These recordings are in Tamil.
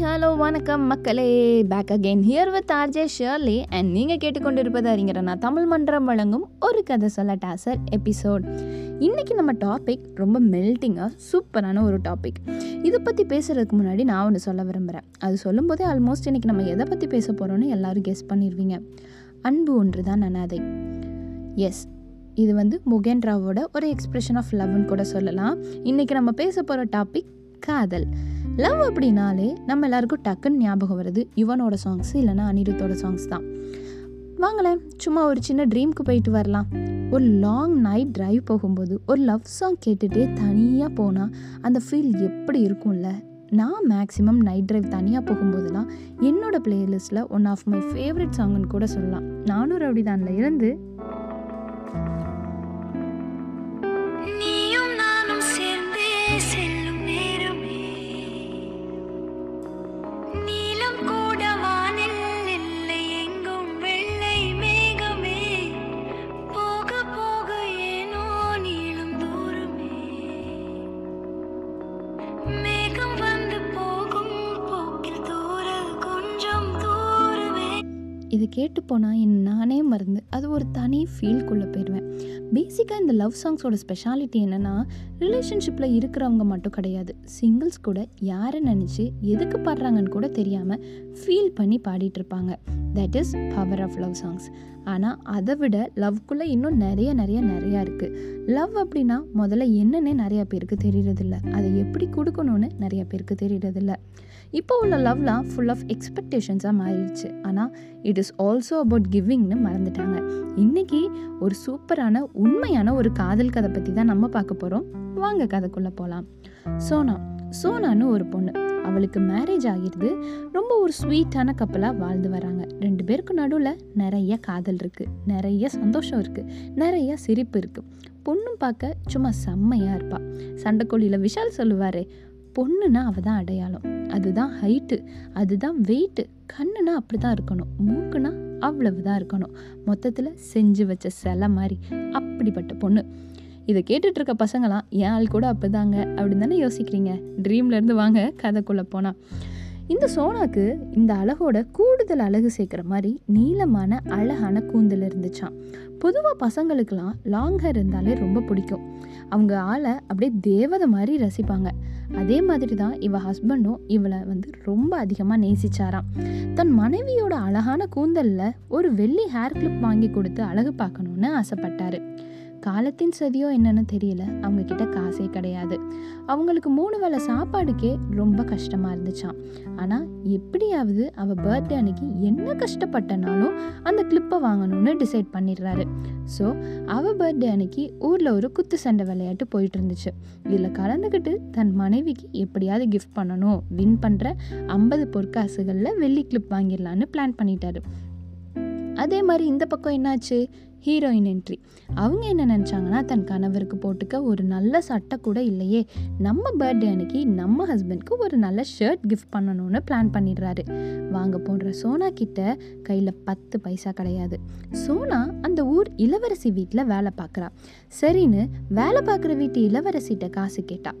ஹலோ வணக்கம் மக்களே. Back again here with RJ Shirley and நீங்கள் கேட்டுக்கொண்டிருப்பது அறிஞர் நான் தமிழ் மன்றம் வழங்கும் ஒரு கதை சொல்ல டாசர் எபிசோட் இன்றைக்கி நம்ம டாபிக் ரொம்ப மெல்ட்டிங்காக சூப்பரான ஒரு டாபிக் இதை பற்றி பேசுகிறதுக்கு முன்னாடி நான் ஒன்று சொல்ல விரும்புகிறேன் அது சொல்லும்போதே ஆல்மோஸ்ட் இன்றைக்கி நம்ம எதை பற்றி பேச போகிறோன்னு எல்லோரும் கெஸ் பண்ணிடுவீங்க அன்பு ஒன்று தான் அனாதை. எஸ் இது வந்து முகேன் ராவோட ஒரு எக்ஸ்பிரஷன் ஆஃப் லவ்னு கூட சொல்லலாம். இன்றைக்கி நம்ம பேச போகிற டாபிக் காதல். லவ் அப்படின்னாலே நம்ம எல்லாருக்கும் டக்குன்னு ஞாபகம் வருது. யுவனோட சாங்ஸ் இல்லைனா அனிருத்தோட சாங்ஸ் தான். வாங்களேன் சும்மா ஒரு சின்ன ட்ரீம்க்கு போயிட்டு வரலாம். ஒரு லாங் நைட் டிரைவ் போகும்போது ஒரு லவ் சாங் கேட்டுகிட்டே தனியாக போனால் அந்த ஃபீல் எப்படி இருக்கும்ல? நான் மேக்ஸிமம் நைட் டிரைவ் தனியாக போகும்போதெல்லாம் என்னோட பிளேலிஸ்ட்டில் ஒன் ஆஃப் மை ஃபேவரட் சாங்குன்னு கூட சொல்லலாம். நானூறு அப்படிதான்ல இருந்து. இதை கேட்டு போனால் என் நானே மறந்து. அது ஒரு தனி ஃபீல்குள்ளே போயிடுவேன் பேசிக்காக இந்த லவ் சாங்ஸோட ஸ்பெஷாலிட்டி என்னென்னா ரிலேஷன்ஷிப்பில் இருக்கிறவங்க மட்டும் கிடையாது. சிங்கிள்ஸ் கூட யாரை நினச்சி எதுக்கு பாடுறாங்கன்னு கூட தெரியாமல் ஃபீல் பண்ணி பாடிட்டு இருப்பாங்க. That is power of love songs ஆனால் அதை விட லவ்க்குள்ளே இன்னும் நிறைய நிறைய நிறையா இருக்குது லவ் அப்படின்னா முதல்ல என்னன்னே நிறையா பேருக்கு தெரியறதில்ல. அதை எப்படி கொடுக்கணும்னு நிறைய பேருக்கு தெரியறதில்ல. இப்போ உள்ள லவ்லாம் ஃபுல் ஆஃப் எக்ஸ்பெக்டேஷன்ஸாக மாறிடுச்சு. ஆனால் இட் இஸ் ஆல்சோ அபவுட் கிவிங்னு மறந்துட்டாங்க. இன்னைக்கு ஒரு சூப்பரான உண்மையான ஒரு காதல் கதை பற்றி தான் நம்ம பார்க்க போகிறோம் வாங்க கதைக்குள்ளே போகலாம் சோனா. சோனான்னு ஒரு பொண்ணு. அவளுக்கு மேரேஜ் ஆகிடுது. ரொம்ப ஒரு ஸ்வீட்டான கப்பலாக வாழ்ந்து வராங்க. ரெண்டு பேருக்கு நடுவில் நிறைய காதல் இருக்குது நிறைய சந்தோஷம் இருக்குது நிறைய சிரிப்பு இருக்குது பொண்ணும் பார்க்க சும்மா செம்மையாக இருப்பாள் சண்டைக்கோழியில் விஷால் சொல்லுவாரே பொண்ணுன்னா அவள் தான் அடையாளம். அதுதான் ஹைட்டு அதுதான் வெயிட்டு கண்ணுனா அப்படி தான் இருக்கணும். மூக்குனா அவ்வளவு தான் இருக்கணும். மொத்தத்தில் செஞ்சு வச்ச சிலை மாதிரி. அப்படிப்பட்ட பொண்ணு. இதை கேட்டுட்ருக்க பசங்களாம் என் ஆள் கூட அப்படிதாங்க அப்படின்னு தானே யோசிக்கிறீங்க? ட்ரீம்லேருந்து வாங்க கதைக்குள்ளே போனால் இந்த சோனாக்கு இந்த அழகோட கூடுதல் அழகு சேர்க்குற மாதிரி நீளமான அழகான கூந்தல் இருந்துச்சான் பொதுவாக பசங்களுக்கெல்லாம் லாங் ஹேர் இருந்தாலே ரொம்ப பிடிக்கும். அவங்க ஆளை அப்படியே தேவதை மாதிரி ரசிப்பாங்க. அதே மாதிரி தான் இவ ஹஸ்பண்டும் இவளை வந்து ரொம்ப அதிகமாக நேசிச்சாராம். தன் மனைவியோட அழகான கூந்தலில் ஒரு வெள்ளி ஹேர் கிளிப் வாங்கி கொடுத்து அழகு பார்க்கணுன்னு ஆசைப்பட்டாரு. காலத்தின் சதியோ என்னன்னு தெரியல. அவங்க கிட்ட காசே கிடையாது. அவங்களுக்கு மூணு வேளை சாப்பாடுக்கே ரொம்ப கஷ்டமா இருந்துச்சாம். ஆனா எப்படியாவது அவ பர்த்டே அன்னைக்கு என்ன கஷ்டப்பட்டனாலும் அந்த கிளிப்பை வாங்கணும்னு டிசைட் பண்ணிடுறாரு. ஸோ அவ பர்த்டே அன்னைக்கு ஊர்ல ஒரு குத்து சண்டை விளையாட்டு போயிட்டு இருந்துச்சு இதில் கலந்துக்கிட்டு தன் மனைவிக்கு எப்படியாவது கிஃப்ட் பண்ணணும் வின் பண்ற ஐம்பது பொற்காசுகளில் வெள்ளி கிளிப் வாங்கிடலான்னு பிளான் பண்ணிட்டாரு. அதே மாதிரி இந்த பக்கம் என்னாச்சு? ஹீரோயின் என்ட்ரி அவங்க என்ன நினச்சாங்கன்னா தன் கணவருக்கு போட்டுக்க ஒரு நல்ல சட்டை கூட இல்லையே. நம்ம பர்த்டே அன்னைக்கு நம்ம ஹஸ்பண்ட்க்கு ஒரு நல்ல ஷர்ட் கிஃப்ட் பண்ணணும்னு பிளான் பண்ணிடுறாரு. வாங்க போன்ற சோனா கிட்ட கையில் பத்து பைசா கிடையாது. சோனா அந்த ஊர் இளவரசி வீட்டில் வேலை பார்க்குறா. சரின்னு வேலை பார்க்குற வீட்டு இளவரசிகிட்ட காசு கேட்டா.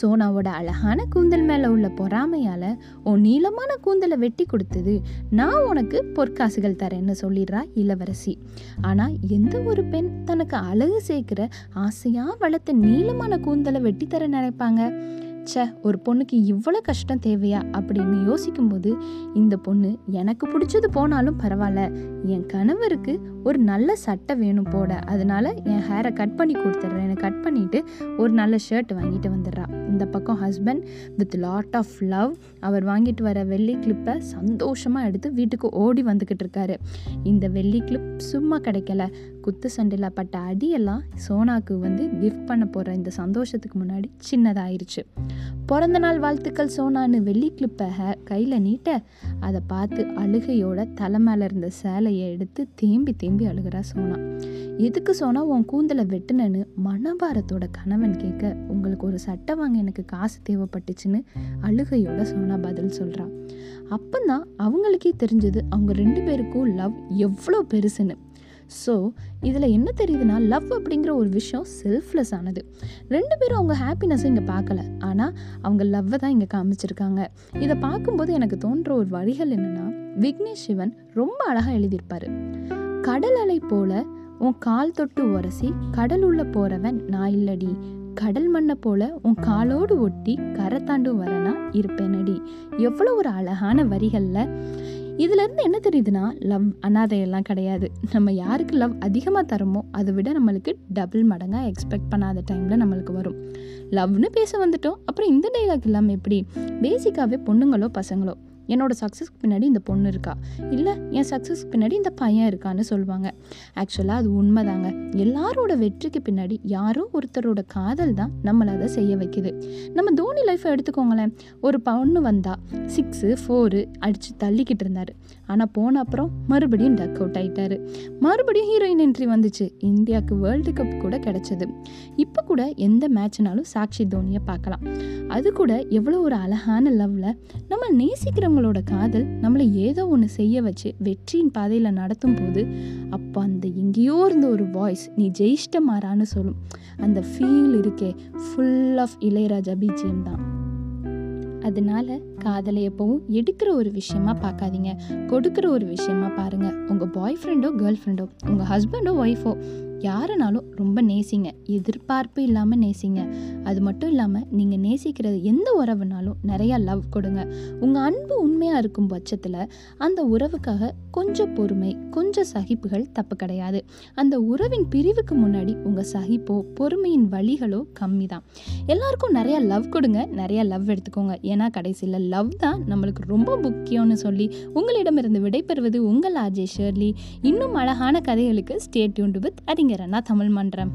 சோனாவோட அழகான கூந்தல் மேலே உள்ள பொறாமையால் உன் நீளமான கூந்தலை வெட்டி கொடுத்தது நான் உனக்கு பொற்காசுகள் தரேன்னு சொல்லிடுறா இளவரசி. ஆனால் எந்த ஒரு பெண் தனக்கு அழகு சேர்க்கிற ஆசையாக வளர்த்த நீளமான கூந்தலை வெட்டித்தர நினைப்பாங்க? ச்சே ஒரு பொண்ணுக்கு இவ்வளோ கஷ்டம் தேவையா அப்படின்னு யோசிக்கும்போது இந்த பொண்ணு எனக்கு பிடிச்சது போனாலும் பரவாயில்ல. என் கணவருக்கு ஒரு நல்ல சட்டை வேணும் போட அதனால என் ஹேரை கட் பண்ணி கொடுத்துட்றேன் கட் பண்ணிட்டு ஒரு நல்ல ஷர்ட் வாங்கிட்டு வந்துடுறா. இந்த பக்கம் husband with lot of love அவர் வாங்கிட்டு வர வெள்ளி கிளிப்பை சந்தோஷமாக எடுத்து வீட்டுக்கு ஓடி வந்துக்கிட்டு இருக்காரு. இந்த வெள்ளி கிளிப் சும்மா கிடைக்கல. குத்து சண்டையில் பட்ட அடியெல்லாம் சோனாக்கு வந்து கிஃப்ட் பண்ண போகிற இந்த சந்தோஷத்துக்கு முன்னாடி சின்னதாயிருச்சு. பிறந்த நாள் வாழ்த்துக்கள் சோனான்னு வெள்ளி கிளிப்பை கையில் நீட்ட அதை பார்த்து அழுகையோட தலை மேலே இருந்த சேலையை எடுத்து தேம்பி தேம்பி அழுகிறா சோனா. எதுக்கு சோனா உன் கூந்தலை வெட்டுனேன்னு மனபாரத்தோட கணவன் கேட்க உங்களுக்கு ஒரு சட்டை வாங்க எனக்கு காசு தேவைப்பட்டுச்சுன்னு அழுகையோட சோனா பதில் சொல்கிறா தான் அவங்களுக்கே தெரிஞ்சது அவங்க ரெண்டு பேருக்கும் லவ் எவ்வளோ பெருசுன்னு. ஸோ இதில் என்ன தெரியுதுன்னா லவ் அப்படிங்கிற ஒரு விஷயம் செல்ஃப்லெஸ் ஆனது. ரெண்டு பேரும் அவங்க ஹாப்பினஸ்ஸை இங்கே பார்க்கல. ஆனால் அவங்க லவ்வை தான் இங்கே காமிச்சிருக்காங்க. இதை பார்க்கும்போது எனக்கு தோன்ற ஒரு வரிகள் என்னென்னா விக்னேஷ் சிவன் ரொம்ப அழகாக எழுதியிருப்பார். கடல் அலை போல உன் கால் தொட்டு உரசி கடல் உள்ள போகிறவன் நான் இல்லடி. கடல் மண்ணை போல உன் காலோடு ஒட்டி கரை தாண்டு வரனா இருப்பேனடி. எவ்வளோ ஒரு அழகான வரிகளில் இதுலேருந்து என்ன தெரியுதுன்னா லவ் அனாதையெல்லாம் கிடையாது. நம்ம யாருக்கு லவ் அதிகமாக தரோமோ அதை விட நம்மளுக்கு டபுள் மடங்காக எக்ஸ்பெக்ட் பண்ணாத டைமில் நம்மளுக்கு வரும். லவ்னு பேச வந்துட்டோம். அப்புறம் இந்த டைலாக் இல்லாமல் எப்படி? பேசிக்காகவே பொண்ணுங்களோ பசங்களோ என்னோட சக்ஸஸ்க்கு பின்னாடி இந்த பொண்ணு இருக்கா? இல்லை என் சக்ஸஸ்க்கு பின்னாடி இந்த பையன் இருக்கான்னு சொல்லுவாங்க. ஆக்சுவலாக அது உண்மைதாங்க. எல்லாரோட வெற்றிக்கு பின்னாடி யாரோ ஒருத்தரோட காதல் தான் நம்மளை அதை செய்ய வைக்குது. நம்ம தோனி லைஃப்பை எடுத்துக்கோங்களேன். ஒரு பொண்ணு வந்தால் சிக்ஸு ஃபோரு அடித்து தள்ளிக்கிட்டு இருந்தார். ஆனால் போன அப்புறம் மறுபடியும் டக் அவுட் ஆகிட்டார் மறுபடியும் ஹீரோயின் என்ட்ரி வந்துச்சு. இந்தியாவுக்கு வேர்ல்டு கப் கூட கிடைச்சது. இப்போ கூட எந்த மேட்ச்னாலும் சாக்ஷி தோனியை பார்க்கலாம். அது கூட எவ்வளோ ஒரு அழகான லவ்வில் நம்ம மற்றவங்களோட காதல் நம்மளை ஏதோ ஒன்று செய்ய வச்சு வெற்றியின் பாதையில் நடத்தும் போது அப்போ அந்த எங்கேயோ இருந்த ஒரு வாய்ஸ் நீ ஜெயிஷ்ட மாறான்னு சொல்லும். அந்த ஃபீல் இருக்கே ஃபுல் ஆஃப் இளையராஜா பிஜிஎம் தான். அதனால காதலை எப்பவும் எடுக்கிற ஒரு விஷயமா பார்க்காதீங்க. கொடுக்குற ஒரு விஷயமா பாருங்க. உங்கள் பாய் ஃப்ரெண்டோ கேர்ள் ஃப்ரெண்டோ உங்கள் ஹஸ்பண்டோ ஒய்ஃபோ யாருனாலும் ரொம்ப நேசிங்க. எதிர்பார்ப்பு இல்லாமல் நேசிங்க. அது மட்டும் இல்லாமல் நீங்கள் நேசிக்கிறது எந்த உறவுனாலும் நிறையா லவ் கொடுங்க. உங்கள் அன்பு உண்மையாக இருக்கும் பட்சத்தில் அந்த உறவுக்காக கொஞ்சம் பொறுமை கொஞ்சம் சகிப்புகள் தப்பு கிடையாது. அந்த உறவின் பிரிவுக்கு முன்னாடி உங்கள் சகிப்போ பொறுமையின் வழிகளோ கம்மி தான் எல்லாருக்கும் நிறையா லவ் கொடுங்க நிறையா லவ் எடுத்துக்கோங்க. ஏன்னா கடைசியில் லவ் தான் நம்மளுக்கு ரொம்ப முக்கியம்னு சொல்லி உங்களிடமிருந்து விடைபெறுவது உங்கள் ஆஜே ஷேர்லி. இன்னும் அழகான கதைகளுக்கு ஸ்டே டியூன்டு வித் அறிஞரண்ணா தமிழ் மன்றம்